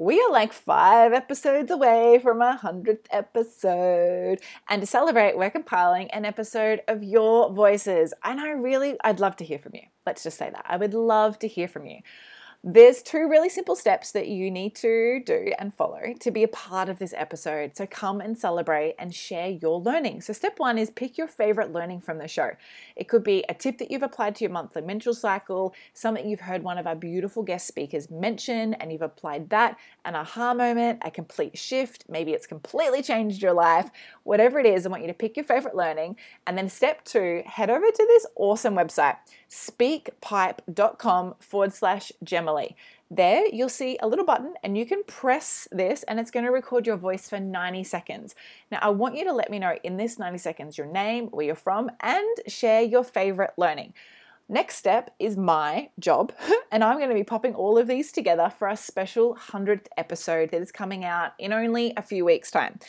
we are like five episodes away from a hundredth episode. And to celebrate, we're compiling an episode of your voices. And I really, I'd love to hear from you. Let's just say that. I would love to hear from you. There's two really simple steps that you need to do and follow to be a part of this episode. So come and celebrate and share your learning. So, step one is pick your favorite learning from the show. It could be a tip that you've applied to your monthly menstrual cycle, something you've heard one of our beautiful guest speakers mention, and you've applied that, an aha moment, a complete shift. Maybe it's completely changed your life. Whatever it is, I want you to pick your favorite learning. And then, step two, head over to this awesome website, speakpipe.com forward slash Gemma there you'll see a little button and you can press this and it's going to record your voice for 90 seconds. Now I want you to let me know in this 90 seconds your name, where you're from, and share your favorite learning. Next step is my job, and I'm going to be popping all of these together for a special 100th episode that is coming out in only a few weeks' time.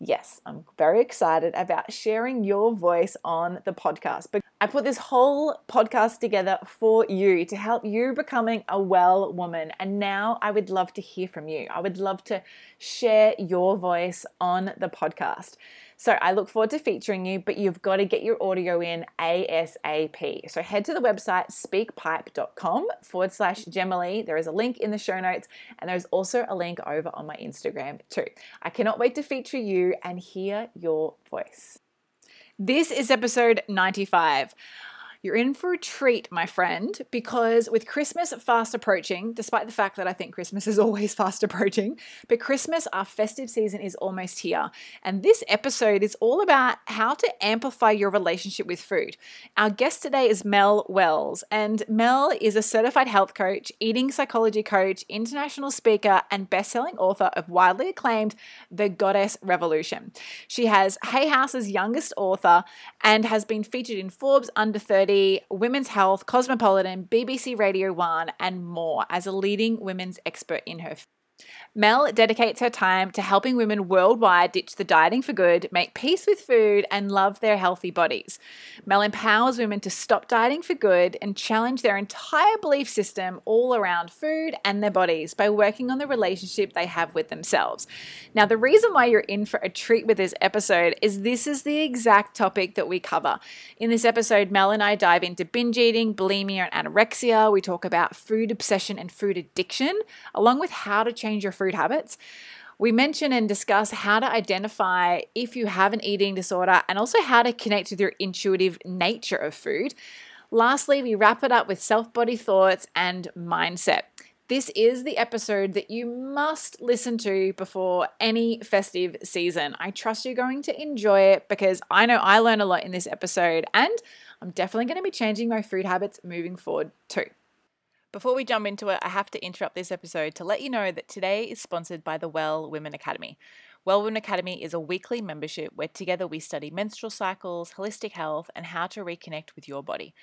Yes, I'm very excited about sharing your voice on the podcast. But I put this whole podcast together for you to help you becoming a well woman. And now I would love to hear from you. I would love to share your voice on the podcast. So I look forward to featuring you, but you've got to get your audio in ASAP. So head to the website speakpipe.com forward slash Gemmalee. There is a link in the show notes, and there's also a link over on my Instagram too. I cannot wait to feature you and hear your voice. This is episode 95. You're in for a treat, my friend, because with Christmas fast approaching, despite the fact that I think Christmas is always fast approaching, but Christmas, our festive season, is almost here. And this episode is all about how to amplify your relationship with food. Our guest today is Mel Wells, and Mel is a certified health coach, eating psychology coach, international speaker, and best-selling author of widely acclaimed The Goddess Revolution. She has Hay House's youngest author and has been featured in Forbes Under 30 Women's Health, Cosmopolitan, BBC Radio 1, and more as a leading women's expert in her Mel dedicates her time to helping women worldwide ditch the dieting for good, make peace with food, and love their healthy bodies. Mel empowers women to stop dieting for good and challenge their entire belief system all around food and their bodies by working on the relationship they have with themselves. Now, the reason why you're in for a treat with this episode is this is the exact topic that we cover. In this episode, Mel and I dive into binge eating, bulimia, and anorexia. We talk about food obsession and food addiction, along with how to change your food food habits. We mention and discuss how to identify if you have an eating disorder and also how to connect with your intuitive nature of food. Lastly, we wrap it up with self body thoughts and mindset. This is the episode that you must listen to before any festive season. I trust you're going to enjoy it because I know I learn a lot in this episode and I'm definitely going to be changing my food habits moving forward too. Before we jump into it, I have to interrupt this episode to let you know that today is sponsored by the Well Woman Academy. Well Woman Academy is a weekly membership where together we study menstrual cycles, holistic health, and how to reconnect with your body.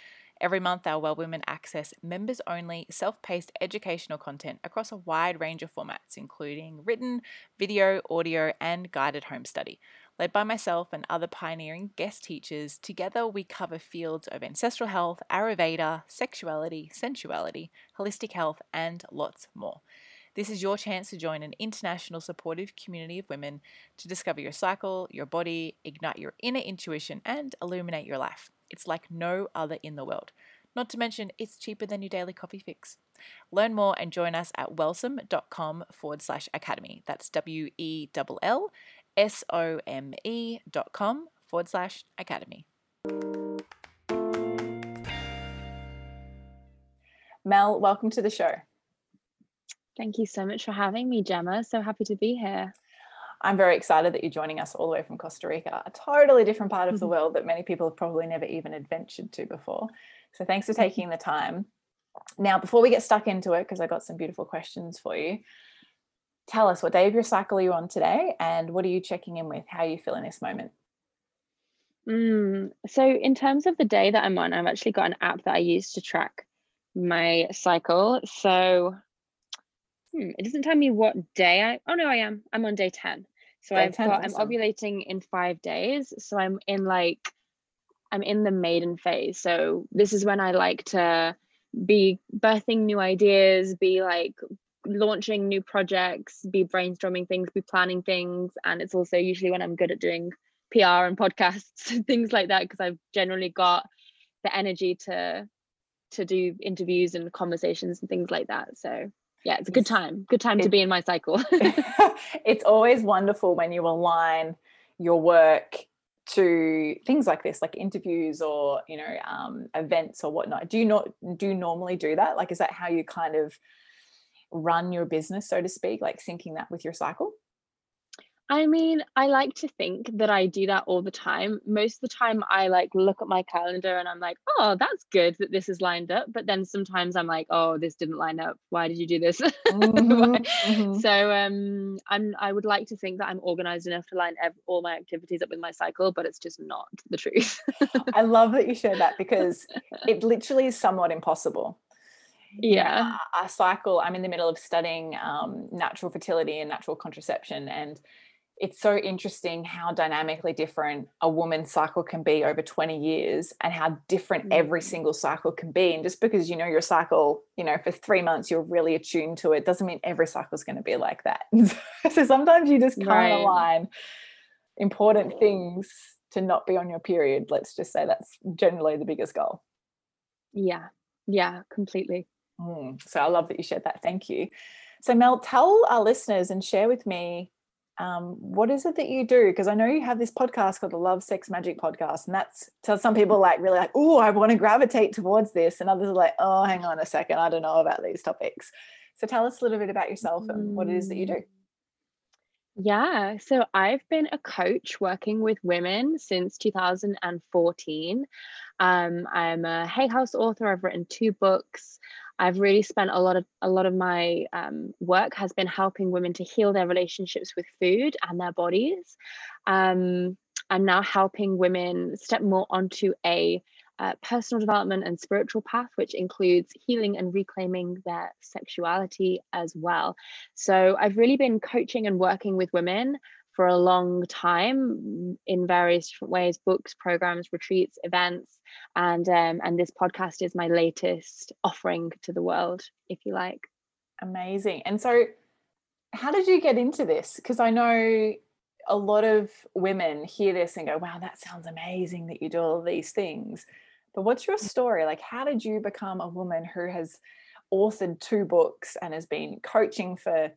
Every month, our Well Women access members only, self paced educational content across a wide range of formats, including written, video, audio, and guided home study. Led by myself and other pioneering guest teachers, together we cover fields of ancestral health, Ayurveda, sexuality, sensuality, holistic health, and lots more. This is your chance to join an international supportive community of women to discover your cycle, your body, ignite your inner intuition, and illuminate your life. It's like no other in the world. Not to mention, it's cheaper than your daily coffee fix. Learn more and join us at wellsome.com forward slash academy. That's W E L L S-O-M-E dot com forward slash academy. Mel, welcome to the show. Thank you so much for having me, Gemma. So happy to be here. I'm very excited that you're joining us all the way from Costa Rica, a totally different part of the mm-hmm. world that many people have probably never even adventured to before. So thanks for taking the time. Now, before we get stuck into it, because I got some beautiful questions for you, tell us what day of your cycle are you on today and what are you checking in with? How you feel in this moment? Mm, so in terms of the day that I'm on, I've actually got an app that I use to track my cycle. So hmm, it doesn't tell me what day I oh no, I am. I'm on day 10. So day I've 10, got awesome. I'm ovulating in five days. So I'm in like I'm in the maiden phase. So this is when I like to be birthing new ideas, be like launching new projects, be brainstorming things, be planning things. And it's also usually when I'm good at doing PR and podcasts and things like that, because I've generally got the energy to to do interviews and conversations and things like that. So yeah, it's a good time. Good time it, to be in my cycle. it's always wonderful when you align your work to things like this like interviews or you know um, events or whatnot do you not do you normally do that like is that how you kind of run your business so to speak like syncing that with your cycle I mean, I like to think that I do that all the time. Most of the time, I like look at my calendar and I'm like, oh, that's good that this is lined up. But then sometimes I'm like, oh, this didn't line up. Why did you do this? Mm-hmm, mm-hmm. So um, I'm I would like to think that I'm organized enough to line ev- all my activities up with my cycle, but it's just not the truth. I love that you share that because it literally is somewhat impossible yeah. a cycle i'm in the middle of studying um, natural fertility and natural contraception and it's so interesting how dynamically different a woman's cycle can be over 20 years and how different every mm-hmm. single cycle can be and just because you know your cycle you know for three months you're really attuned to it doesn't mean every cycle is going to be like that. So sometimes you just can't right. align important things to not be on your period let's just say that's generally the biggest goal. Yeah. Yeah completely mm. so i love that you shared that thank you so mel tell our listeners and share with me um, what is it that you do? Because I know you have this podcast called the Love Sex Magic Podcast, and that's so some people like really like, oh, I want to gravitate towards this, and others are like, oh, hang on a second, I don't know about these topics. So tell us a little bit about yourself and what it is that you do. Yeah, so I've been a coach working with women since 2014. Um, I'm a Hay House author. I've written two books. I've really spent a lot of a lot of my um, work has been helping women to heal their relationships with food and their bodies. Um, I'm now helping women step more onto a uh, personal development and spiritual path, which includes healing and reclaiming their sexuality as well. So I've really been coaching and working with women for a long time in various different ways books programs retreats events and um, and this podcast is my latest offering to the world if you like. Amazing. And so how did you get into this? Because i know a lot of women hear this and go wow that sounds amazing that you do all these things but what's your story like how did you become a woman who has authored two books and has been coaching for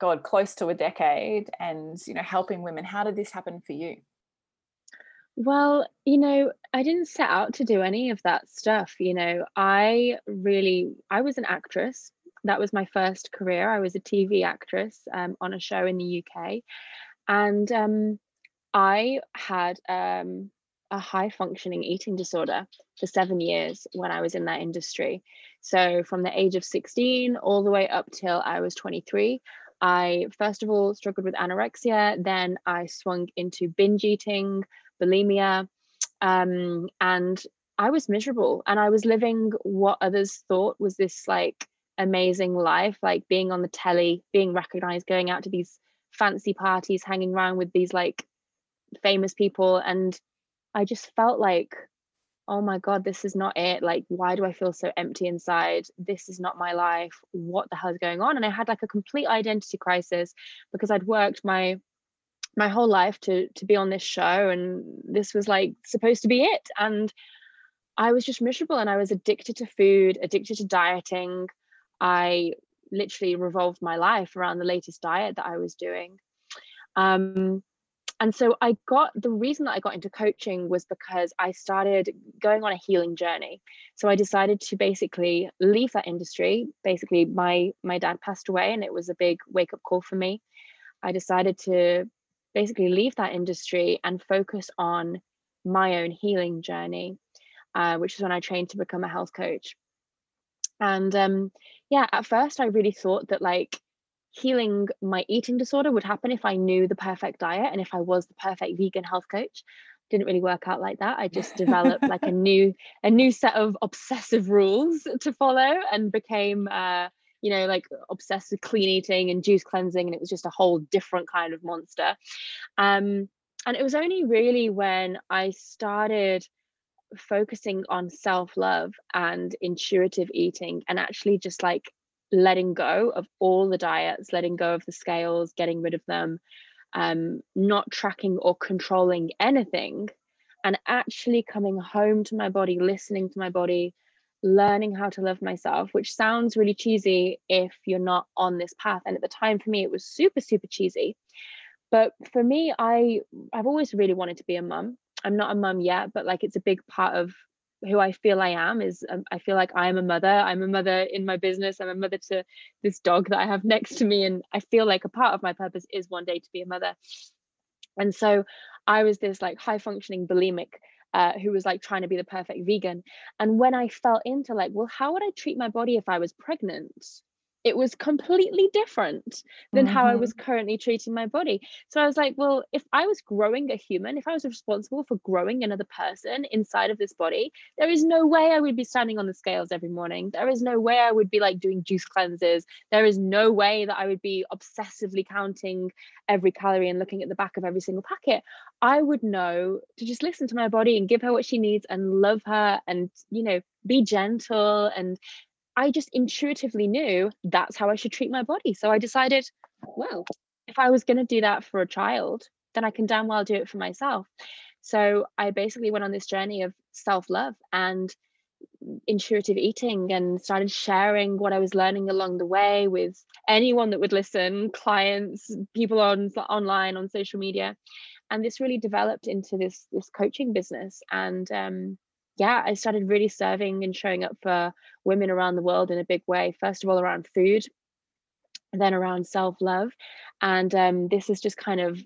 god close to a decade and you know helping women how did this happen for you well, you know, I didn't set out to do any of that stuff. You know, I really, I was an actress. That was my first career. I was a TV actress um, on a show in the UK. And um, I had um, a high functioning eating disorder for seven years when I was in that industry. So, from the age of 16 all the way up till I was 23, I first of all struggled with anorexia, then I swung into binge eating, bulimia. Um, and I was miserable and I was living what others thought was this like amazing life, like being on the telly, being recognized, going out to these fancy parties, hanging around with these like famous people. And I just felt like, oh my God, this is not it. Like, why do I feel so empty inside? This is not my life. What the hell is going on? And I had like a complete identity crisis because I'd worked my my whole life to to be on this show and this was like supposed to be it and i was just miserable and i was addicted to food addicted to dieting i literally revolved my life around the latest diet that i was doing um, and so i got the reason that i got into coaching was because i started going on a healing journey. So i decided to basically leave that industry. Basically my my dad passed away and it was a big wake up call for me. I decided to basically leave that industry and focus on my own healing journey, uh, which is when I trained to become a health coach. And um, yeah, at first I really thought that like healing my eating disorder would happen if I knew the perfect diet and if I was the perfect vegan health coach. Didn't really work out like that. I just developed like a new a new set of obsessive rules to follow and became uh, you know, like obsessed with clean eating and juice cleansing, and it was just a whole different kind of monster. Um, and it was only really when I started focusing on self love and intuitive eating and actually just like letting go of all the diets, letting go of the scales, getting rid of them, um, not tracking or controlling anything, and actually coming home to my body, listening to my body, learning how to love myself, which sounds really cheesy if you're not on this path. And at the time, for me, it was super, super cheesy. But for me, I I've always really wanted to be a mum. I'm not a mum yet, but like it's a big part of who I feel I am is um, I feel like I'm a mother. I'm a mother in my business. I'm a mother to this dog that I have next to me. And I feel like a part of my purpose is one day to be a mother. And so I was this like high functioning bulimic uh, who was like trying to be the perfect vegan. And when I fell into like, well, how would I treat my body if I was pregnant? It was completely different than mm-hmm. how I was mm-hmm. currently treating my body. So I was like, well, if I was growing a human, if I was responsible for growing another person inside of this body, there is no way I would be standing on the scales every morning. There is no way I would be like doing juice cleanses. There is no way that I would be obsessively counting every calorie and looking at the back of every single packet. I would know to just listen to my body and give her what she needs and love her and, you know, be gentle and I just intuitively knew that's how I should treat my body. So I decided, well, if I was going to do that for a child, then I can damn well do it for myself. So I basically went on this journey of self love and intuitive eating and started sharing what I was learning along the way with anyone that would listen, clients, people on online, on social media. And this really developed into this this coaching business. And um, yeah, I started really serving and showing up for women around the world in a big way. First of all, around food, then around self love. And um, this has just kind of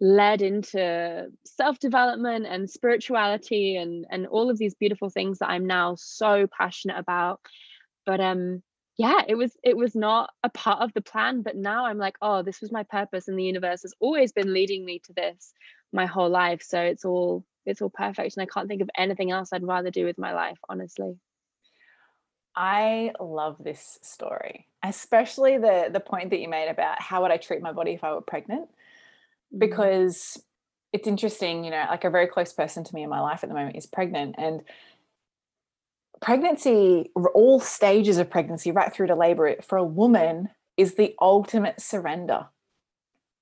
led into self development and spirituality and, and all of these beautiful things that I'm now so passionate about. But um, yeah, it was it was not a part of the plan, but now I'm like, oh, this was my purpose, and the universe has always been leading me to this my whole life. So it's all it's all perfect and i can't think of anything else i'd rather do with my life honestly i love this story especially the the point that you made about how would i treat my body if i were pregnant mm-hmm. because it's interesting you know like a very close person to me in my life at the moment is pregnant and pregnancy all stages of pregnancy right through to labor for a woman is the ultimate surrender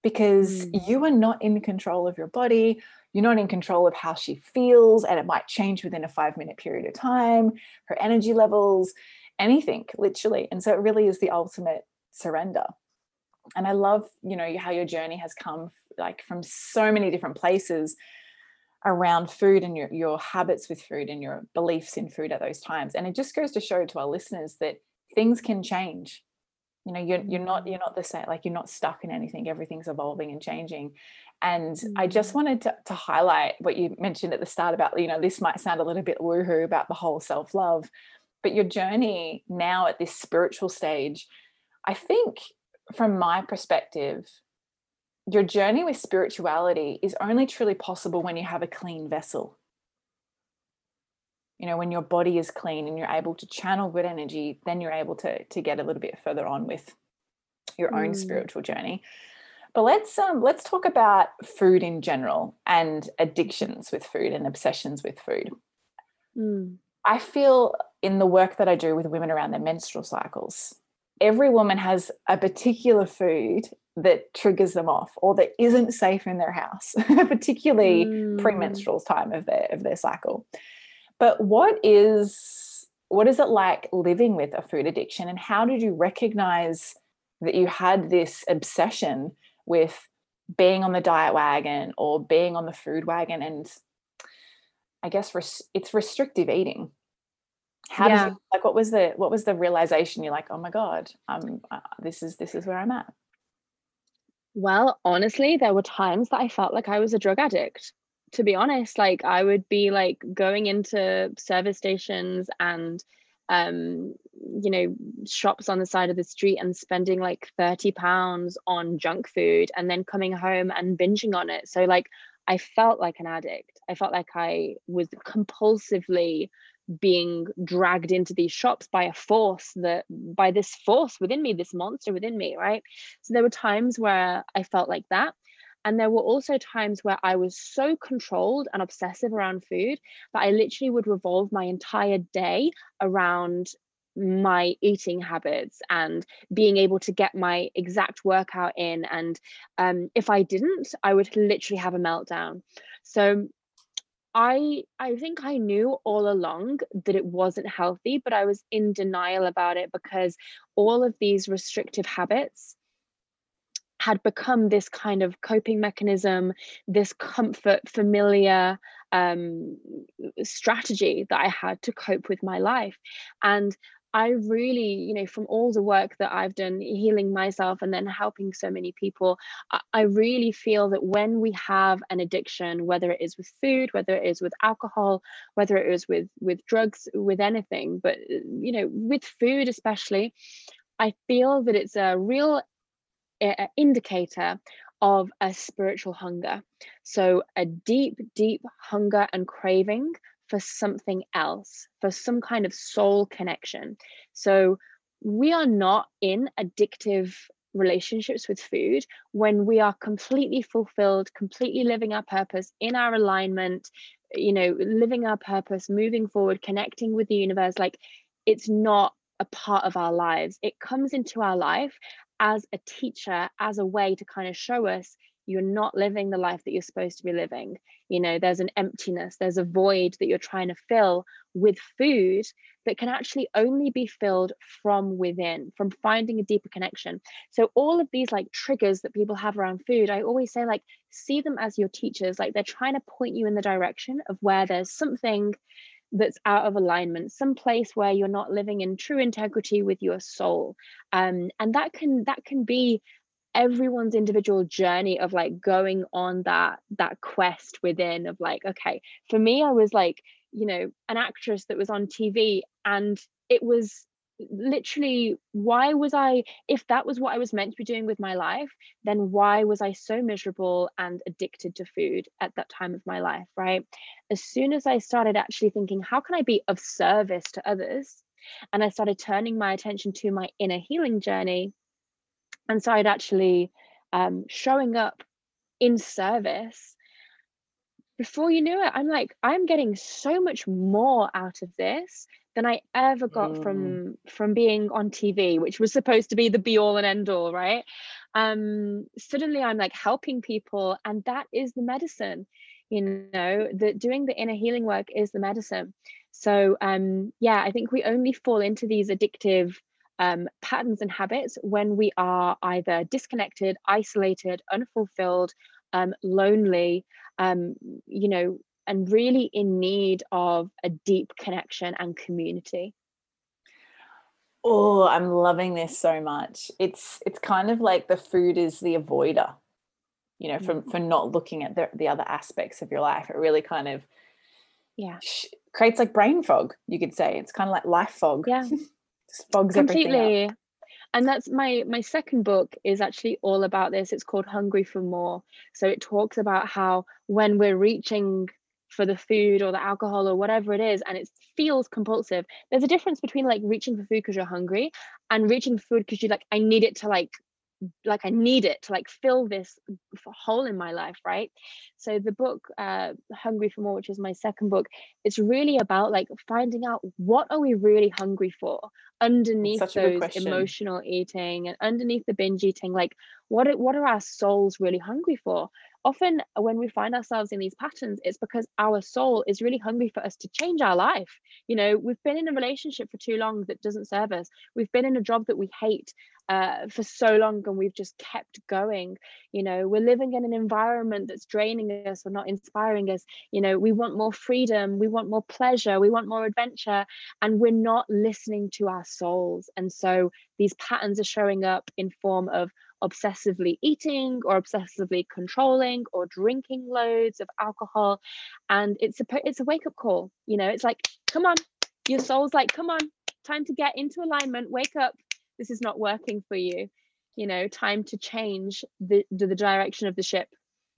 because mm. you are not in control of your body you're not in control of how she feels, and it might change within a five minute period of time, her energy levels, anything, literally. And so it really is the ultimate surrender. And I love, you know, how your journey has come like from so many different places around food and your, your habits with food and your beliefs in food at those times. And it just goes to show to our listeners that things can change you know you're, you're not you're not the same like you're not stuck in anything everything's evolving and changing and mm-hmm. I just mm-hmm. wanted to, to highlight what you mentioned at the start about, you know, this might sound a little bit woohoo about the whole self love, but your journey now at this spiritual stage, I think from my perspective, your journey with spirituality is only truly possible when you have a clean vessel. You know, when your body is clean and you're able to channel good energy, then you're able to, to get a little bit further on with your own mm. spiritual journey. But let's um, let's talk about food in general and addictions with food and obsessions with food. Mm. I feel in the work that I do with women around their menstrual cycles, every woman has a particular food that triggers them off or that isn't safe in their house, particularly mm. premenstrual time of their of their cycle. But what is what is it like living with a food addiction and how did you recognize that you had this obsession with being on the diet wagon or being on the food wagon and i guess res- it's restrictive eating how yeah. does it, like what was the what was the realization? You're like oh my god um uh, this is this is where i'm at. Well honestly there were times that i felt like i was a drug addict. To be honest like i would be like going into service stations and um you know shops on the side of the street and spending like 30 pounds on junk food and then coming home and binging on it. So like i felt like an addict. I felt like i was compulsively being dragged into these shops by a force that by this force within me this monster within me right so there were times where i felt like that and there were also times where I was so controlled and obsessive around food that I literally would revolve my entire day around my eating habits and being able to get my exact workout in. And um, if I didn't, I would literally have a meltdown. So I I think I knew all along that it wasn't healthy, but I was in denial about it because all of these restrictive habits had become this kind of coping mechanism, this comfort, familiar um, strategy that I had to cope with my life. And I really, you know, from all the work that I've done healing myself and then helping so many people, I, really feel that when we have an addiction, whether it is with food, whether it is with alcohol, whether it is with with drugs, with anything, but you know, with food especially, I feel that it's a real uh, indicator of a spiritual hunger. So, a deep, deep hunger and craving for something else, for some kind of soul connection. So, we are not in addictive relationships with food when we are completely fulfilled, completely living our purpose in our alignment, you know, living our purpose, moving forward, connecting with the universe. Like, it's not a part of our lives. It comes into our life as a teacher as a way to kind of show us you're not living the life that you're supposed to be living. You know there's an emptiness there's a void that you're trying to fill with food that can actually only be filled from within from finding a deeper connection. So all of these like triggers that people have around food i always say like see them as your teachers. Like they're trying to point you in the direction of where there's something that's out of alignment some place where you're not living in true integrity with your soul. Um, and that can that can be everyone's individual journey of like going on that that quest within of like okay for me i was like you know an actress that was on tv and it was literally why was i if that was what i was meant to be doing with my life then why was i so miserable and addicted to food at that time of my life right? As soon as i started actually thinking how can i be of service to others? And i started turning my attention to my inner healing journey and started actually um, showing up in service before you knew it i'm like i'm getting so much more out of this than I ever got mm. from from being on TV, which was supposed to be the be all and end all, right? Um, suddenly I'm like helping people, and that is the medicine. You know, that doing the inner healing work is the medicine. So um, yeah, I think we only fall into these addictive um, patterns and habits when we are either disconnected, isolated, unfulfilled, um, lonely, um, you know, and really in need of a deep connection and community. Oh, I'm loving this so much. It's it's kind of like the food is the avoider, you know, from mm. for not looking at the, the other aspects of your life. It really kind of yeah creates like brain fog, you could say. It's kind of like life fog. Yeah. Just Completely. and that's my my second book is actually all about this. It's called hungry for more. So it talks about how when we're reaching for the food or the alcohol or whatever it is and it feels compulsive there's a difference between like reaching for food because you're hungry and reaching for food because you like i need it to like like i need it to like fill this hole in my life right? So the book uh hungry for more which is my second book it's really about like finding out what are we really hungry for underneath those emotional eating and underneath the binge eating like what what are our souls really hungry for often when we find ourselves in these patterns it's because our soul is really hungry for us to change our life. You know we've been in a relationship for too long that doesn't serve us. We've been in a job that we hate uh, for so long and we've just kept going. You know we're living in an environment that's draining us or not inspiring us. You know we want more freedom we want more pleasure we want more adventure and we're not listening to our souls. And so these patterns are showing up in form of obsessively eating or obsessively controlling or drinking loads of alcohol and it's a it's a wake up call you know it's like come on your soul's like come on time to get into alignment wake up. This is not working for you. You know time to change the the, direction of the ship.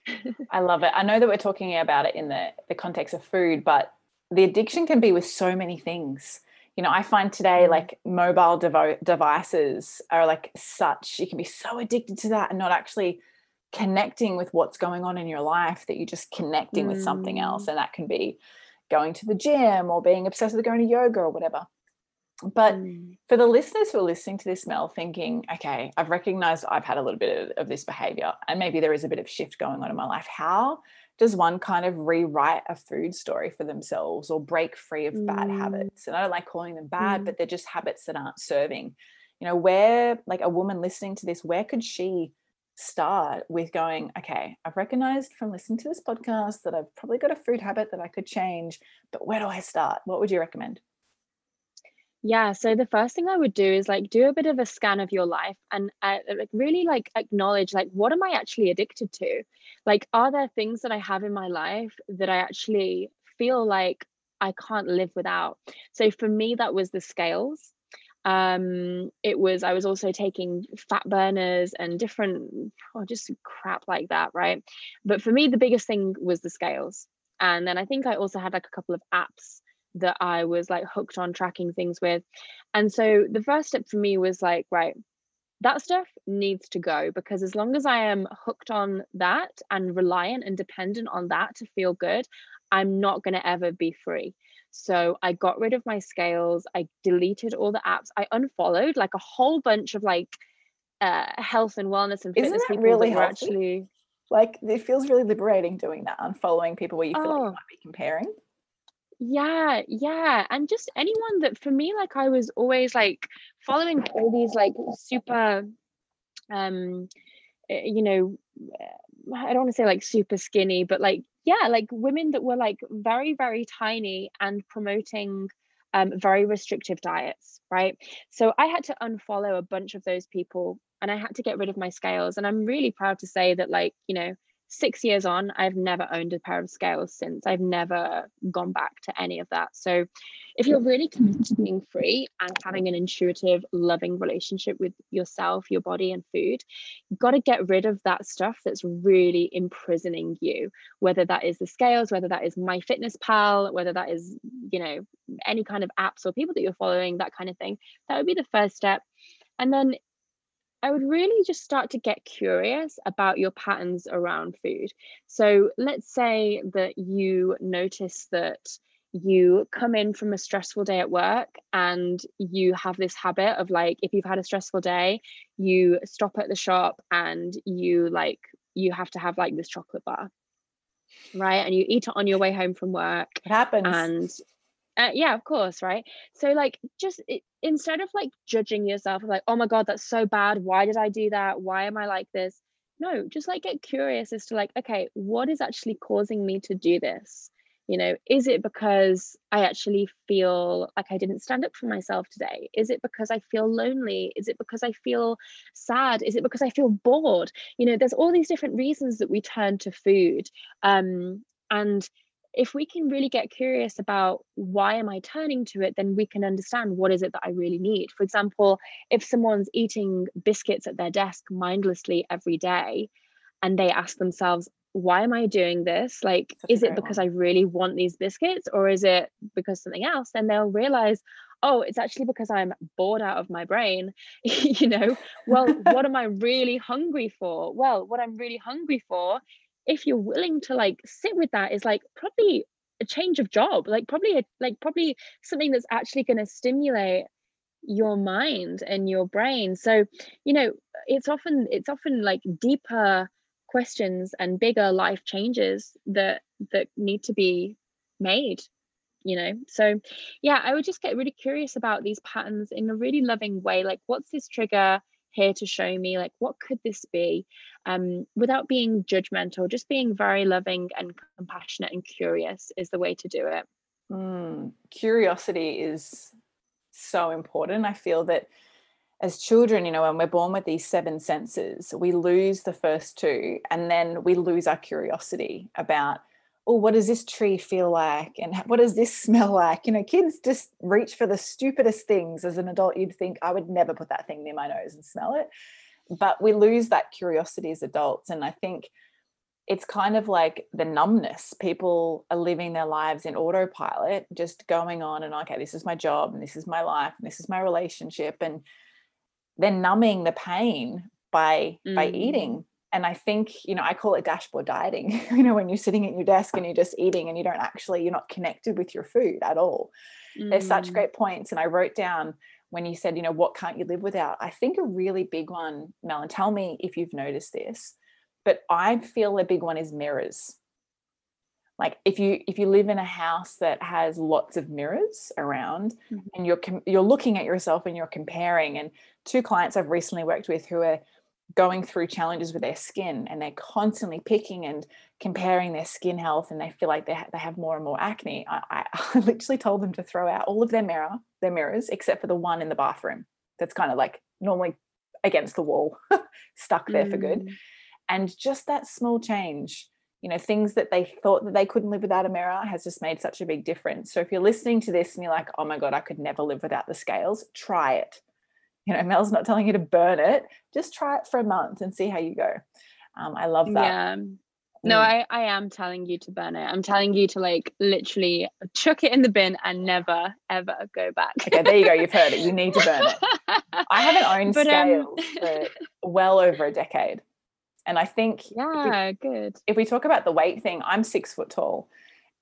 I love it. I know that we're talking about it in the the context of food but the addiction can be with so many things you know i find today like mobile devo- devices are like such you can be so addicted to that and not actually connecting with what's going on in your life that you're just connecting mm. with something else mm. and that can be going to the gym or being obsessed with going to yoga or whatever but mm. For the listeners who are listening to this mel thinking okay i've recognized i've had a little bit of, of this behavior and maybe there is a bit of shift going on in my life how does one kind of rewrite a food story for themselves or break free of bad mm. habits and i don't like calling them bad mm. but they're just habits that aren't serving you know where like a woman listening to this where could she start with going, okay, I've recognized from listening to this podcast that I've probably got a food habit that I could change, but where do I start? What would you recommend? Yeah, so the first thing I would do is like do a bit of a scan of your life and uh, like really like acknowledge like what am I actually addicted to? Like are there things that I have in my life that I actually feel like I can't live without? So for me that was the scales um it was i was also taking fat burners and different oh, just crap like that right but for me the biggest thing was the scales and then i think i also had like a couple of apps that i was like hooked on tracking things with and so the first step for me was like right that stuff needs to go because as long as i am hooked on that and reliant and dependent on that to feel good i'm not going to ever be free so I got rid of my scales. I deleted all the apps. I unfollowed like a whole bunch of like uh, health and wellness and fitness people really that were actually like it feels really liberating doing that, unfollowing people where you feel oh. like you oh. might be comparing. Yeah, yeah. And just anyone that for me, like I was always like following all these like super um eh, you know I don't want to say like super skinny, but like yeah, like women that were like very, very tiny and promoting um, very restrictive diets, right? So I had to unfollow a bunch of those people and I had to get rid of my scales. And I'm really proud to say that, like, you know, six years on, I've never owned a pair of scales since. I've never gone back to any of that. So, if you're really committed to being free and having an intuitive, loving relationship with yourself, your body, and food, you've got to get rid of that stuff that's really imprisoning you, whether that is the scales, whether that is MyFitnessPal, whether that is, you know, any kind of apps or people that you're following, that kind of thing. That would be the first step. And then I would really just start to get curious about your patterns around food. So let's say that you notice that you come in from a stressful day at work and you have this habit of like if you've had a stressful day you stop at the shop and you like you have to have like this chocolate bar right and you eat it on your way home from work it happens and uh, yeah of course right? So like just it, instead of like judging yourself like oh my god that's so bad. Why did i do that? Why am i like this? No just like get curious as to like okay what is actually causing me to do this? You know is it because i actually feel like i didn't stand up for myself today? Is it because i feel lonely? Is it because i feel sad? Is it because i feel bored? You know there's all these different reasons that we turn to food um and if we can really get curious about why am i turning to it then we can understand what is it that i really need. For example if someone's eating biscuits at their desk mindlessly every day and they ask themselves why am i doing this? Like That's is it because one. i really want these biscuits or is it because something else? Then they'll realize oh it's actually because i'm bored out of my brain. You know? Well what am i really hungry for? Well what i'm really hungry for if you're willing to like sit with that is like probably a change of job like probably a, like probably something that's actually going to stimulate your mind and your brain. So you know it's often it's often like deeper questions and bigger life changes that that need to be made you know? So yeah i would just get really curious about these patterns in a really loving way like what's this trigger here to show me like what could this be um, without being judgmental just being very loving and compassionate and curious is the way to do it. Mm, curiosity is so important. I feel that as children you know when we're born with these seven senses we lose the first two and then we lose our curiosity about oh, what does this tree feel like? And what does this smell like? You know, kids just reach for the stupidest things. As an adult, you'd think I would never put that thing near my nose and smell it. But we lose that curiosity as adults. And I think it's kind of like the numbness. People are living their lives in autopilot, just going on and okay, this is my job and this is my life and this is my relationship. And they're numbing the pain by mm. by eating and i think you know i call it dashboard dieting you know when you're sitting at your desk and you're just eating and you don't actually you're not connected with your food at all mm. there's such mm. great points and i wrote down when you said you know what can't you live without i think a really big one mel and tell me if you've noticed this but i feel a big one is mirrors like if you if you live in a house that has lots of mirrors around mm-hmm. and you're you're looking at yourself and you're comparing and two clients i've recently worked with who are going through challenges with their skin and they're constantly picking and comparing their skin health and they feel like they, ha- they have more and more acne I, I, literally told them to throw out all of their mirror their mirrors except for the one in the bathroom that's kind of like normally against the wall stuck there mm. for good mm. and just that small change you know things that they thought that they couldn't live without a mirror has just made such a big difference so if you're listening to this and you're like oh my god i could never live without the scales try it you know mel's not telling you to burn it. Just try it for a month and see how you go. Um, i love that. Yeah. No mm. I, I am telling you to burn it. I'm telling you to like literally chuck it in the bin and never ever go back. Okay there you go. You've heard it. You need to burn it. I haven't owned but, um, scales um... for well over a decade. And I think yeah, if we, good. If we talk about the weight thing, I'm six foot tall.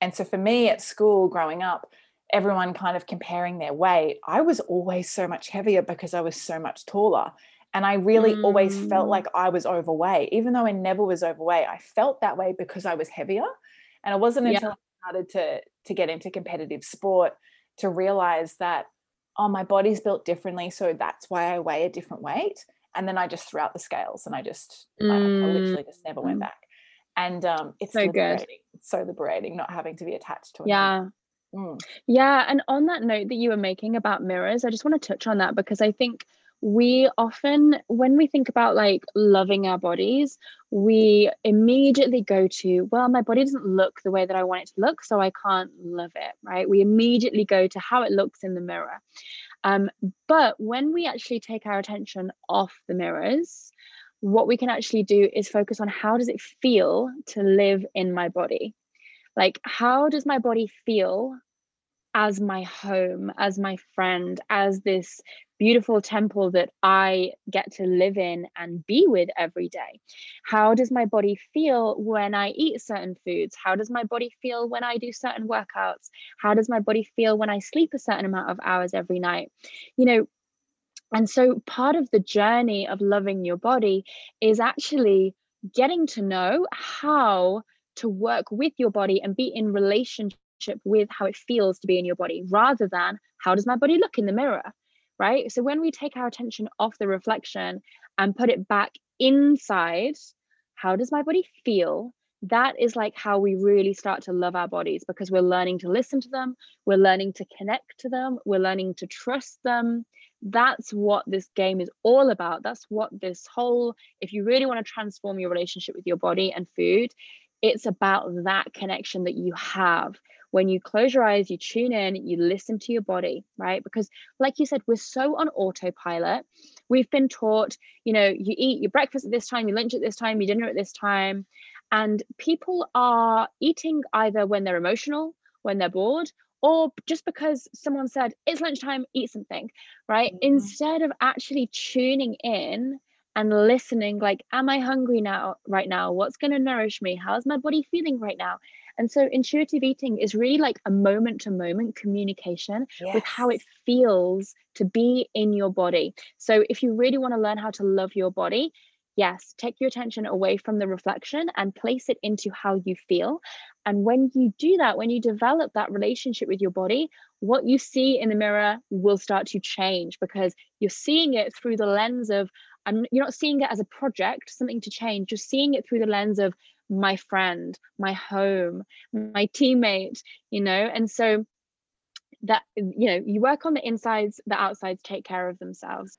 And so for me at school growing up, everyone kind of comparing their weight, I was always so much heavier because I was so much taller. And I really mm. always felt mm. like I was overweight. Even though I never was overweight, I felt that way because I was heavier. And it wasn't until yeah. I started to, to get into competitive sport to realize that, oh, my body's built differently. So that's why I weigh a different weight and then I just threw out the scales and I just mm. I, I, literally just never went back. And um, it's so liberating. good. It's so liberating not having to be attached to it. Yeah. Mm. Yeah. And on that note that you were making about mirrors, I just want to touch on that because I think we often, when we think about like loving our bodies, we immediately go to, well, my body doesn't look the way that I want it to look, so I can't love it, right? We immediately go to how it looks in the mirror. Um, but when we actually take our attention off the mirrors, what we can actually do is focus on how does it feel to live in my body? Like, how does my body feel as my home, as my friend, as this beautiful temple that I get to live in and be with every day? How does my body feel when I eat certain foods? How does my body feel when I do certain workouts? How does my body feel when I sleep a certain amount of hours every night? You know, and so part of the journey of loving your body is actually getting to know how to work with your body and be in relationship with how it feels to be in your body rather than how does my body look in the mirror right? So when we take our attention off the reflection and put it back inside how does my body feel that is like how we really start to love our bodies because we're learning to listen to them we're learning to connect to them we're learning to trust them. That's what this game is all about. That's what this whole if you really want to transform your relationship with your body and food it's about that connection that you have when you close your eyes, you tune in, you listen to your body, right? Because, like you said, we're so on autopilot. We've been taught, you know, you eat your breakfast at this time, your lunch at this time, your dinner at this time. And people are eating either when they're emotional, when they're bored, or just because someone said it's lunchtime, eat something, right? Mm-hmm. Instead of actually tuning in and listening, like, am I hungry now, right now? What's going to nourish me? How's my body feeling right now? And so intuitive eating is really like a moment to moment communication yes. with how it feels to be in your body. So if you really want to learn how to love your body, yes, take your attention away from the reflection and place it into how you feel. And when you do that, when you develop that relationship with your body, what you see in the mirror will start to change because you're seeing it through the lens of, and you're not seeing it as a project, something to change. You're seeing it through the lens of my friend, my home, my teammate, you know, and so that you know you work on the insides the outsides take care of themselves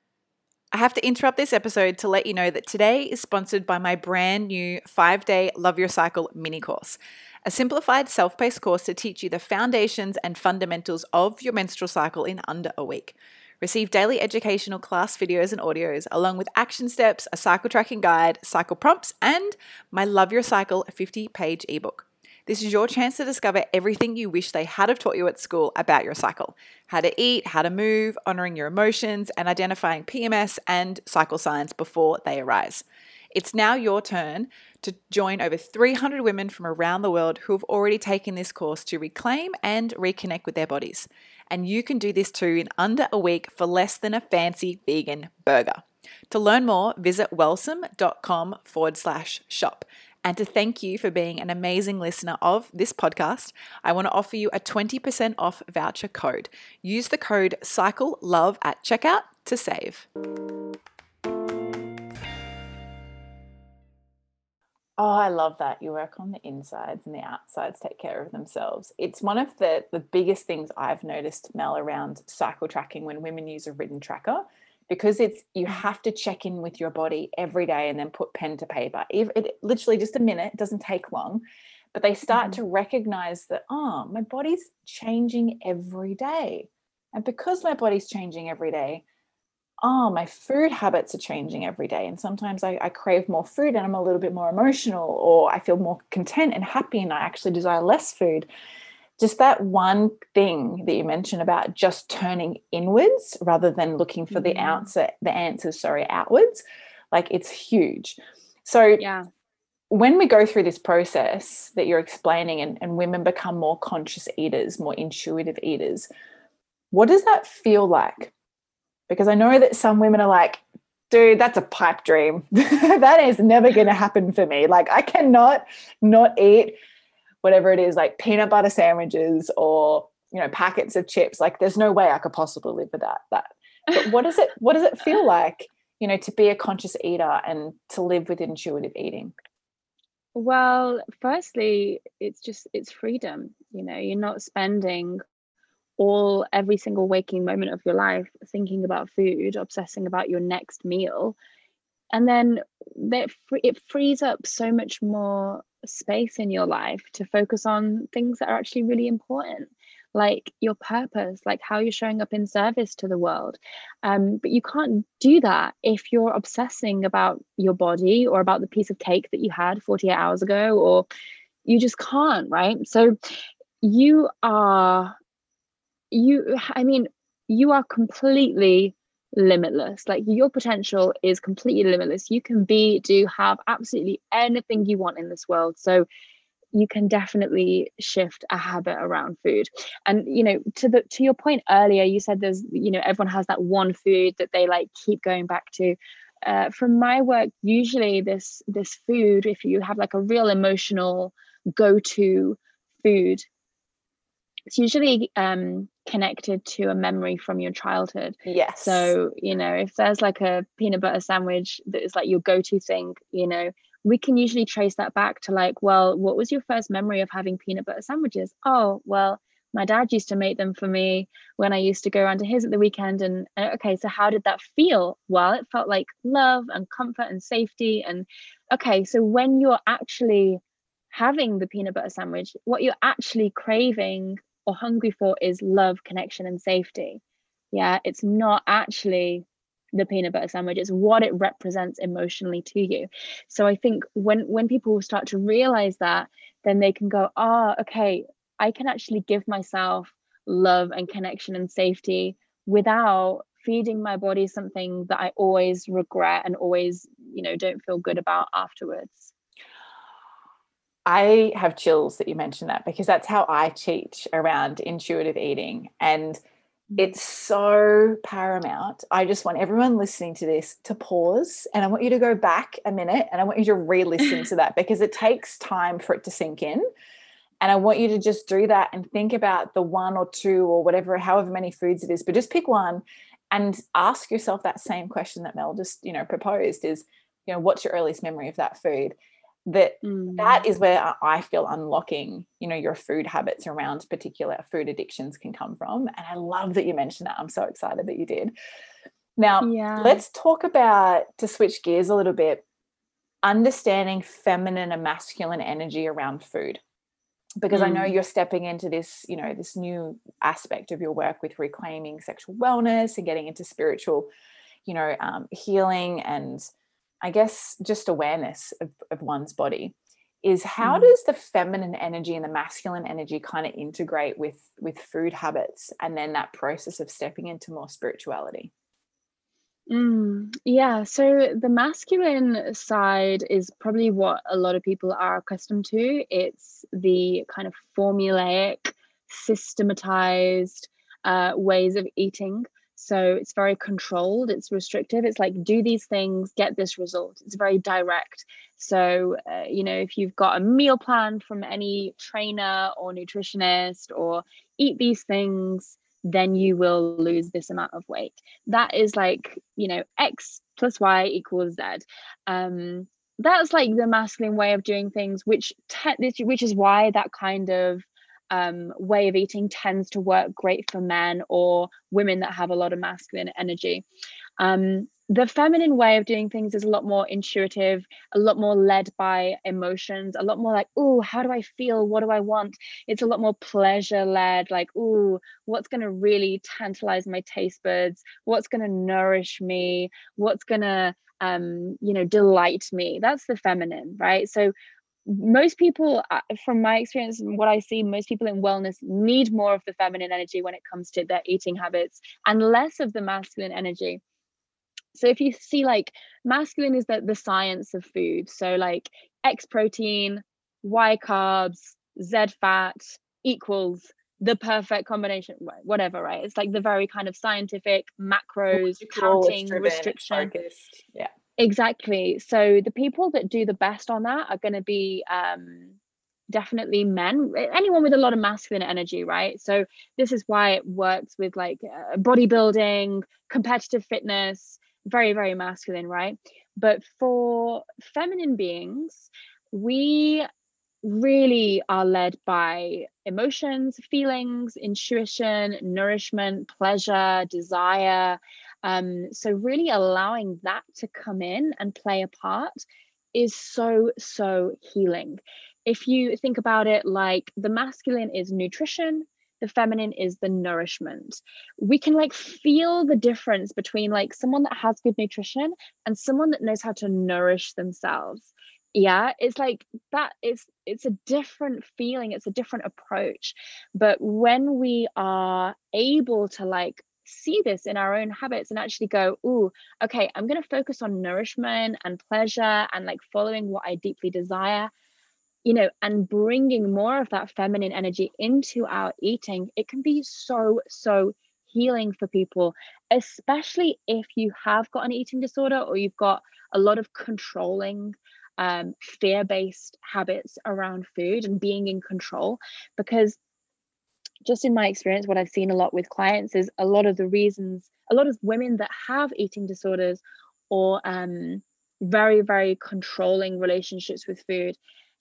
I have to interrupt this episode to let you know that today is sponsored by my brand new five day Love Your Cycle mini course, a simplified self paced course to teach you the foundations and fundamentals of your menstrual cycle in under a week. Receive daily educational class videos and audios, along with action steps, a cycle tracking guide, cycle prompts, and my Love Your Cycle 50 page ebook. This is your chance to discover everything you wish they had have taught you at school about your cycle how to eat, how to move, honoring your emotions, and identifying PMS and cycle signs before they arise. It's now your turn to join over 300 women from around the world who have already taken this course to reclaim and reconnect with their bodies. And you can do this too in under a week for less than a fancy vegan burger. To learn more, visit wellsome.com forward slash shop. And to thank you for being an amazing listener of this podcast, I want to offer you a 20% off voucher code. Use the code CYCLELOVE at checkout to save. Oh, I love that. You work on the insides and the outsides take care of themselves. It's one of the, the biggest things I've noticed, Mel, around cycle tracking when women use a written tracker because it's you mm. have to check in with your body every day and then put pen to paper if it literally just a minute it doesn't take long but they start mm-hmm. to recognize that oh my body's changing every day and because my body's changing every day oh my food habits are changing every day and sometimes I, I crave more food and i'm a little bit more emotional or i feel more content and happy and i actually desire less food. Just that one thing that you mentioned about just turning inwards rather than looking for the mm-hmm. answer the answers sorry outwards like it's huge. So yeah. when we go through this process that you're explaining and, and women become more conscious eaters more intuitive eaters what does that feel like because i know that some women are like dude that's a pipe dream that is never going to happen for me like i cannot not eat whatever it is, like peanut butter sandwiches or you know packets of chips. Like there's no way I could possibly live without that. But what does it what does it feel like, you know, to be a conscious eater and to live with intuitive eating? Well, firstly, it's just it's freedom. You know, you're not spending all every single waking moment of your life thinking about food, obsessing about your next meal. And then that it frees up so much more space in your life to focus on things that are actually really important like your purpose like how you're showing up in service to the world um, but you can't do that if you're obsessing about your body or about the piece of cake that you had 48 hours ago or you just can't right so you are you i mean you are completely limitless. Like your potential is completely limitless. You can be, do, have absolutely anything you want in this world. So you can definitely shift a habit around food. And you know, to the to your point earlier, you said there's, you know, everyone has that one food that they like keep going back to. Uh, from my work, usually this this food, if you have like a real emotional go-to food it's usually um, connected to a memory from your childhood. Yes. So, you know, if there's like a peanut butter sandwich that is like your go to thing, you know, we can usually trace that back to like, well, what was your first memory of having peanut butter sandwiches? Oh, well, my dad used to make them for me when I used to go around to his at the weekend. And uh, okay, so how did that feel? Well, it felt like love and comfort and safety. And okay, so when you're actually having the peanut butter sandwich, what you're actually craving or hungry for is love, connection, and safety. Yeah, it's not actually the peanut butter sandwich it's what it represents emotionally to you so i think when when people start to realize that then they can go ah oh, okay i can actually give myself love and connection and safety without feeding my body something that i always regret and always you know don't feel good about afterwards I have chills that you mentioned that because that's how I teach around intuitive eating. And mm. it's so paramount. I just want everyone listening to this to pause and I want you to go back a minute and I want you to re listen to that because it takes time for it to sink in. And I want you to just do that and think about the one or two or whatever, however many foods it is, but just pick one and ask yourself that same question that Mel just, you know, proposed is, you know, what's your earliest memory of that food? That mm. that is where i feel unlocking you know your food habits around particular food addictions can come from and i love that you mentioned that i'm so excited that you did Now, yeah. let's talk about to switch gears a little bit, understanding feminine and masculine energy around food. Because mm. I know mm. you're stepping into this, you know, this new aspect of your work with reclaiming sexual wellness and getting into spiritual, you know, um, healing and I guess just awareness of, of one's body is how mm. does the feminine energy and the masculine energy kind of integrate with with food habits and then that process of stepping into more spirituality? Mm, yeah so the masculine side is probably what a lot of people are accustomed to. It's the kind of formulaic systematized uh, ways of eating so it's very controlled, it's restrictive. It's like, do these things, get this result. It's very direct. So, uh, you know, if you've got a meal plan from any trainer or nutritionist or eat these things, then you will lose this amount of weight. That is like, you know, X plus Y equals Z. Um, that's like the masculine way of doing things, which te- which is why that kind of um, way of eating tends to work great for men or women that have a lot of masculine energy. Um, the feminine way of doing things is a lot more intuitive, a lot more led by emotions, a lot more like, oh, how do I feel? What do I want? It's a lot more pleasure led, like, oh, what's going to really tantalize my taste buds? What's going to nourish me? What's going to um you know delight me that's the feminine right so most people uh, from my experience and what i see most people in wellness need more of the feminine energy when it comes to their eating habits and less of the masculine energy. So if you see like masculine is the, the science of food. So like x protein y carbs z fat equals the perfect combination whatever right? It's like the very kind of scientific macros counting restriction. yeah Exactly. So the people that do the best on that are going to be um, definitely men, anyone with a lot of masculine energy, right? So this is why it works with like uh, bodybuilding, competitive fitness, very, very masculine, right? But for feminine beings, we really are led by emotions, feelings, intuition, nourishment, pleasure, desire. Um, so, really allowing that to come in and play a part is so, so healing. If you think about it like the masculine is nutrition, the feminine is the nourishment. We can like feel the difference between like someone that has good nutrition and someone that knows how to nourish themselves yeah it's like that it's it's a different feeling it's a different approach but when we are able to like see this in our own habits and actually go, oh, okay, I'm going to focus on nourishment and pleasure and like following what I deeply desire, you know, and bringing more of that feminine energy into our eating, it can be so, so healing for people, especially if you have got an eating disorder or you've got a lot of controlling. Um, fear based habits around food and being in control because just in my experience, what I've seen a lot with clients is a lot of the reasons, a lot of women that have eating disorders or um, very, very controlling relationships with food,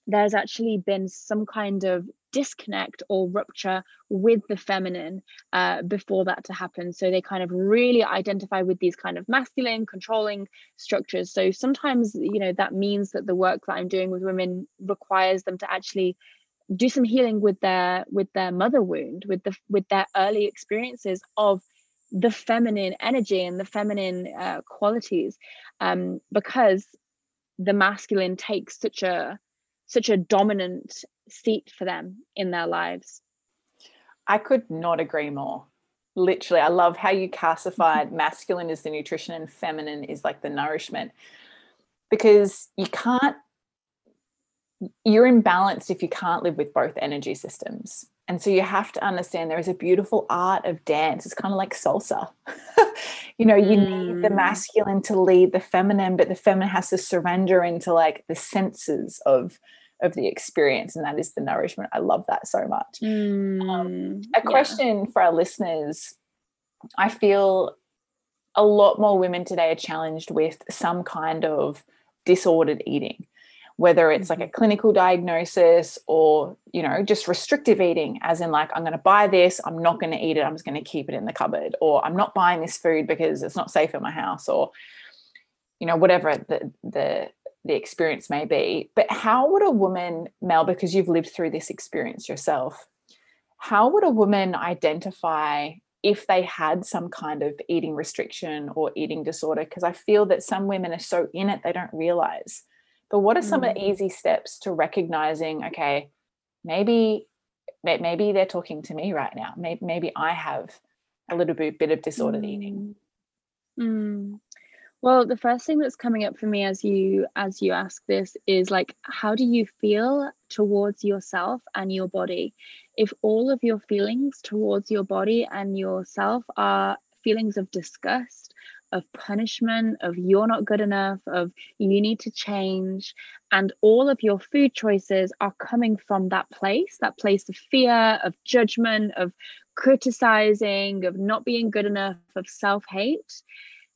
there's actually been some kind of disconnect or rupture with the feminine uh, before that to happen. So they kind of really identify with these kind of masculine, controlling structures. So sometimes, you know, that means that the work that I'm doing with women requires them to actually do some healing with their with their mother wound with the with their early experiences of the feminine energy and the feminine uh, qualities um, because the masculine takes such a such a dominant seat for them in their lives. I could not agree more. Literally i love how you classified masculine as the nutrition and feminine is like the nourishment. Because you can't you're imbalanced if you can't live with both energy systems. And so you have to understand there is a beautiful art of dance. It's kind of like salsa. you know, you mm. need the mm. masculine to lead the feminine, but the feminine has to surrender into like the senses of of the experience, and that is the nourishment. I love that so much. Mm. Um, a question yeah. for our listeners: I feel a lot more women today are challenged with some kind of disordered eating whether it's like a mm-hmm. clinical diagnosis or you know just restrictive eating as in like i'm going to buy this i'm not going to eat it i'm just going to keep it in the cupboard or i'm not buying this food because it's not safe in my house or you know whatever the the the experience may be but how would a woman mel because you've lived through this experience yourself how would a woman identify if they had some kind of eating restriction or eating disorder because i feel that some women are so in it they don't realize but what are some mm. of the easy steps to recognizing, okay, maybe maybe they're talking to me right now. Maybe, maybe I have a little bit, bit of disordered mm. eating. Mm. Well, the first thing that's coming up for me as you as you ask this is like how do you feel towards yourself and your body? If all of your feelings towards your body and yourself are feelings of disgust, of punishment, of you're not good enough, of you need to change. And all of your food choices are coming from that place, that place of fear, of judgment, of criticizing, of not being good enough, of self hate,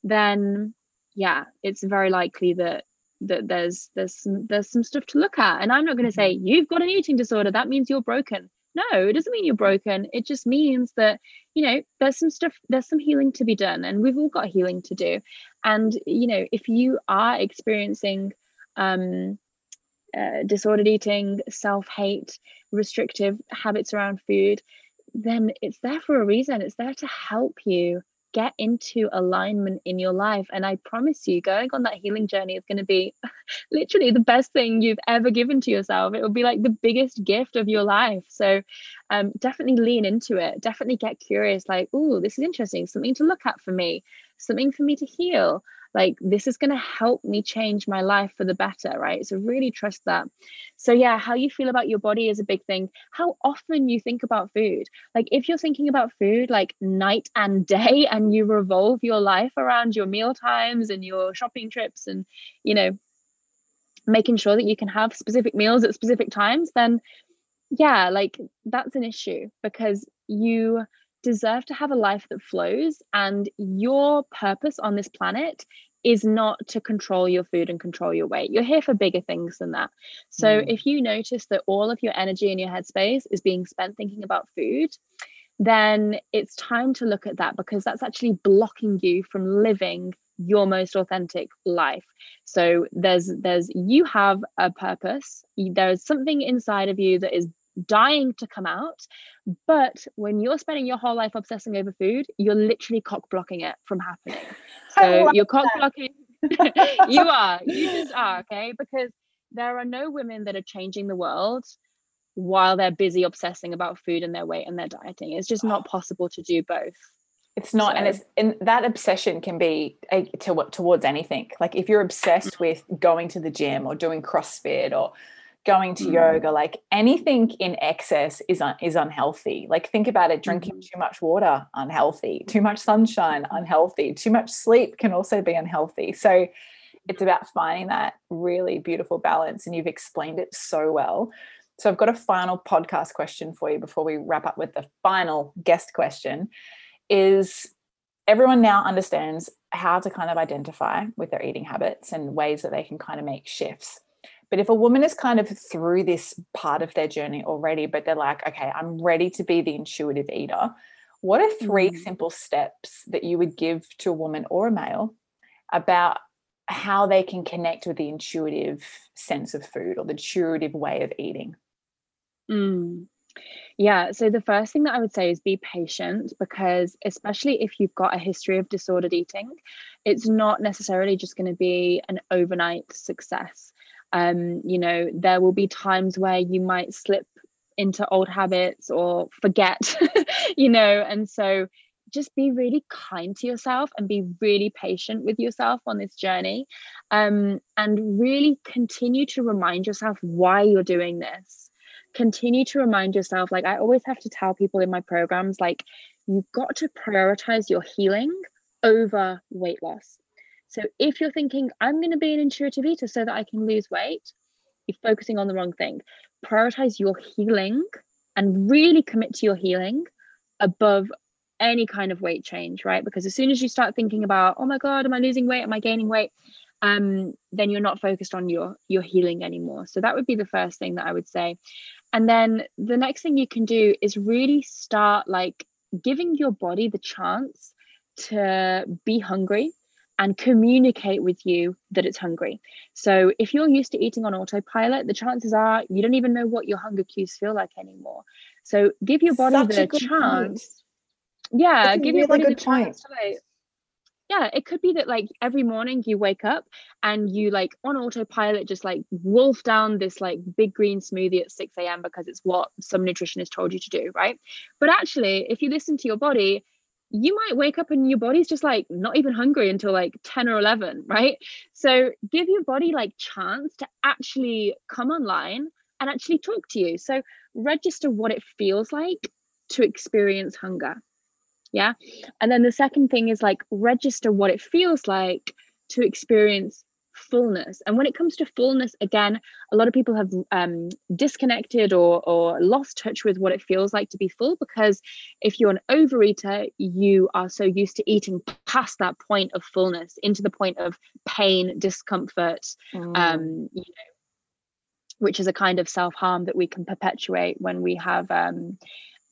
then yeah, it's very likely that that there's there's some, there's some stuff to look at and i'm not going to say mm-hmm. you've got an eating disorder that means you're broken no it doesn't mean you're broken it just means that you know there's some stuff there's some healing to be done and we've all got healing to do. And you know if you are experiencing um uh, disordered eating self-hate restrictive habits around food then it's there for a reason. It's there to help you get into alignment in your life. And I promise you, going on that healing journey is going to be literally the best thing you've ever given to yourself. It will be like the biggest gift of your life. So um, definitely lean into it. Definitely get curious, like, oh, this is interesting, something to look at for me, something for me to heal like this is going to help me change my life for the better right? So really trust that. So yeah how you feel about your body is a big thing. How often you think about food. Like if you're thinking about food like night and day and you revolve your life around your meal times and your shopping trips and you know making sure that you can have specific meals at specific times then yeah like that's an issue because you deserve to have a life that flows. And your purpose on this planet is not to control your food and control your weight. You're here for bigger things than that. So mm. if you notice that all of your energy in your headspace is being spent thinking about food, then it's time to look at that because that's actually blocking you from living your most authentic life so there's there's you have a purpose there's something inside of you that is dying to come out. But when you're spending your whole life obsessing over food, you're literally cock blocking it from happening. So you're cock blocking. you are. You just are, okay? Because there are no women that are changing the world while they're busy obsessing about food and their weight and their dieting. It's just not possible to do both. It's not, so. and it's and that obsession can be a, to, towards anything. Like if you're obsessed mm-hmm. with going to the gym or doing CrossFit or going to mm. yoga like anything in excess is un- is unhealthy. Like think about it drinking mm. too much water unhealthy. Too much sunshine unhealthy. Too much sleep can also be unhealthy. So it's about finding that really beautiful balance and you've explained it so well. So i've got a final podcast question for you before we wrap up with the final guest question is everyone now understands how to kind of identify with their eating habits and ways that they can kind of make shifts but if a woman is kind of through this part of their journey already, but they're like, okay, I'm ready to be the intuitive eater, what are 3 mm simple steps that you would give to a woman or a male about how they can connect with the intuitive sense of food or the intuitive way of eating? Mm. Yeah, so the first thing that I would say is be patient because, especially if you've got a history of disordered eating, it's not necessarily just going to be an overnight success um, you know there will be times where you might slip into old habits or forget you know and so just be really kind to yourself and be really patient with yourself on this journey um, and really continue to remind yourself why you're doing this. Continue to remind yourself like i always have to tell people in my programs like you've got to prioritize your healing over weight loss so if you're thinking, I'm going to be an intuitive eater so that I can lose weight, you're focusing on the wrong thing. Prioritize your healing and really commit to your healing above any kind of weight change, right? Because as soon as you start thinking about, oh my God, am I losing weight? Am I gaining weight? um, then you're not focused on your your healing anymore. So that would be the first thing that I would say. And then the next thing you can do is really start like giving your body the chance to be hungry and communicate with you that it's hungry. So if you're used to eating on autopilot, the chances are you don't even know what your hunger cues feel like anymore. So give your body Such the chance. Point. Yeah, give your body the point. chance to like yeah it could be that like every morning you wake up and you like on autopilot just like wolf down this like big green smoothie at 6 a.m because it's what some nutritionist told you to do right but actually if you listen to your body you might wake up and your body's just like not even hungry until like 10 or 11 right so give your body like chance to actually come online and actually talk to you so register what it feels like to experience hunger yeah. And then the second thing is like register what it feels like to experience fullness. And when it comes to fullness, again, a lot of people have um, disconnected or, or lost touch with what it feels like to be full because if you're an overeater, you are so used to eating past that point of fullness into the point of pain, discomfort, mm. um, you know, which is a kind of self harm that we can perpetuate when we have. Um,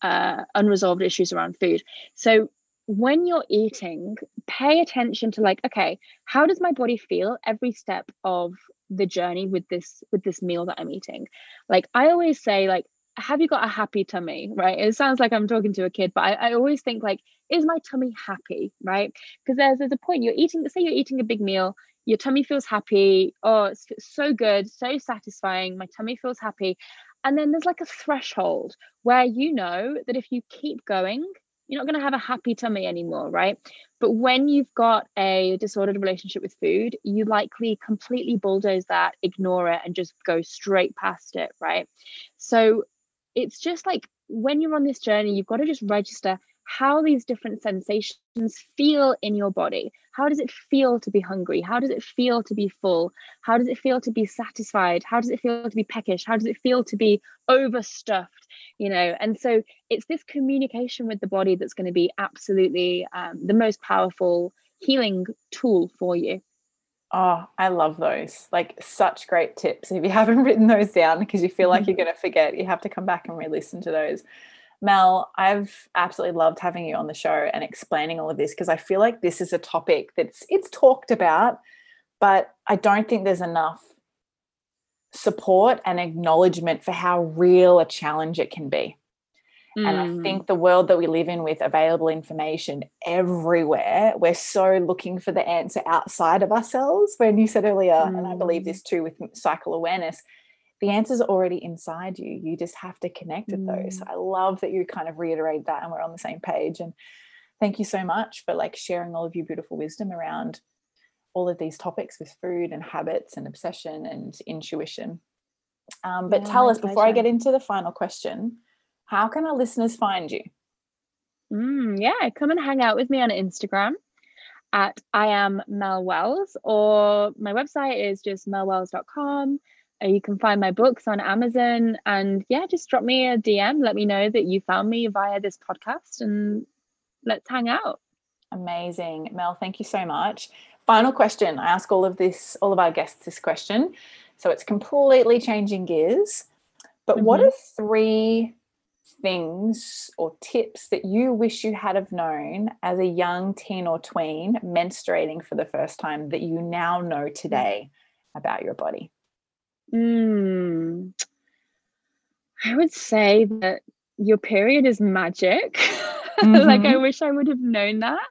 uh, unresolved issues around food. So when you're eating, pay attention to like, okay, how does my body feel every step of the journey with this with this meal that I'm eating? Like I always say, like, have you got a happy tummy? Right. It sounds like I'm talking to a kid, but I, I always think like, is my tummy happy? Right. Because there's there's a point you're eating, say you're eating a big meal, your tummy feels happy. Oh, it's so good, so satisfying. My tummy feels happy. And then there's like a threshold where you know that if you keep going, you're not going to have a happy tummy anymore, right? But when you've got a disordered relationship with food, you likely completely bulldoze that, ignore it, and just go straight past it, right? So it's just like when you're on this journey, you've got to just register how these different sensations feel in your body. How does it feel to be hungry? How does it feel to be full? How does it feel to be satisfied? How does it feel to be peckish? How does it feel to be overstuffed? You know, and so it's this communication with the body that's going to be absolutely um, the most powerful healing tool for you. Oh, I love those. Like such great tips. If you haven't written those down because you feel like you're going to forget, you have to come back and re-listen to those. Mel, I've absolutely loved having you on the show and explaining all of this because I feel like this is a topic that's it's talked about, but I don't think there's enough support and acknowledgement for how real a challenge it can be. Mm. And I mm. think the world that we live in with available information everywhere, we're so looking for the answer outside of ourselves. When you said earlier, mm. and I believe this mm. too with cycle awareness, the answers are already inside you. You just have to connect with mm. those. I love that you kind of reiterate that and we're on the same page. And thank you so much for like sharing all of your beautiful wisdom around all of these topics with food and habits and obsession and intuition. Um, but yeah, tell us before I get into the final question, how can our listeners find you? Mm, yeah, come and hang out with me on Instagram at I am Mel Wells, or my website is just melwells.com. Uh, you can find my books on Amazon. And yeah, just drop me a DM. Let me know that you found me via this podcast and let's hang out. Amazing. Mel, thank you so much. Final question. I ask all of this, all of our guests this question. So it's completely changing gears. But mm-hmm. what are three things or tips that you wish you had have known as a young teen or tween menstruating for the first time that you now know today about your body? Mm, I would say that your period is magic. Mm-hmm. like I mm-hmm. wish I would have known that.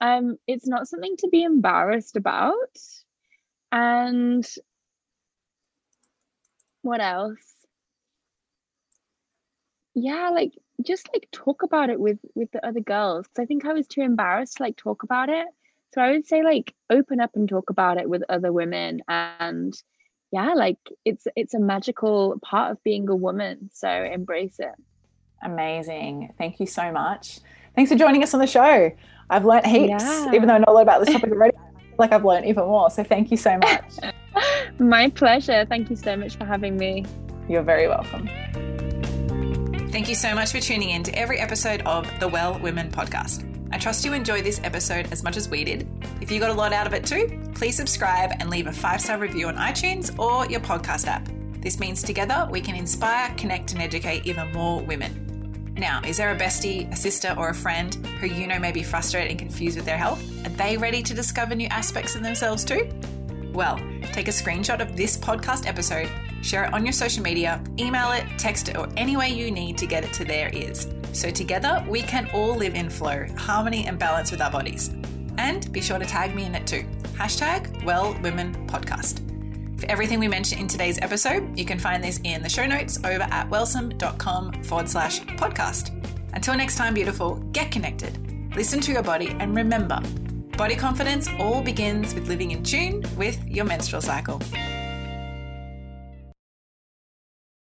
Um, it's not something to be embarrassed about. And what else? Yeah, like just like talk about it with with the other girls. Cause I think I was too embarrassed to like talk about it. So I would say like open up and talk about it with other women and yeah like it's it's a magical part of being a woman so embrace it. Amazing. Thank you so much. Thanks for joining us on the show. I've learned heaps yeah. even though i know a lot about this topic already. Like i've learned even more so thank you so much. My pleasure. Thank you so much for having me. You're very welcome. Thank you so much for tuning in to every episode of the Well Woman podcast. I trust you enjoyed this episode as much as we did. If you got a lot out of it too, please subscribe and leave a five star review on iTunes or your podcast app. This means together we can inspire, connect, and educate even more women. Now, is there a bestie, a sister, or a friend who you know may be frustrated and confused with their health? Are they ready to discover new aspects of themselves too? Well, take a screenshot of this podcast episode, share it on your social media, email it, text it, or any way you need to get it to their ears. So together we can all live in flow, harmony, and balance with our bodies. And be sure to tag me in it too. Hashtag Well Woman Podcast. For everything we mentioned in today's episode, you can find this in the show notes over at wellsome.com forward slash podcast. Until next time, beautiful, get connected, listen to your body, and remember body confidence all begins with living in tune with your menstrual cycle.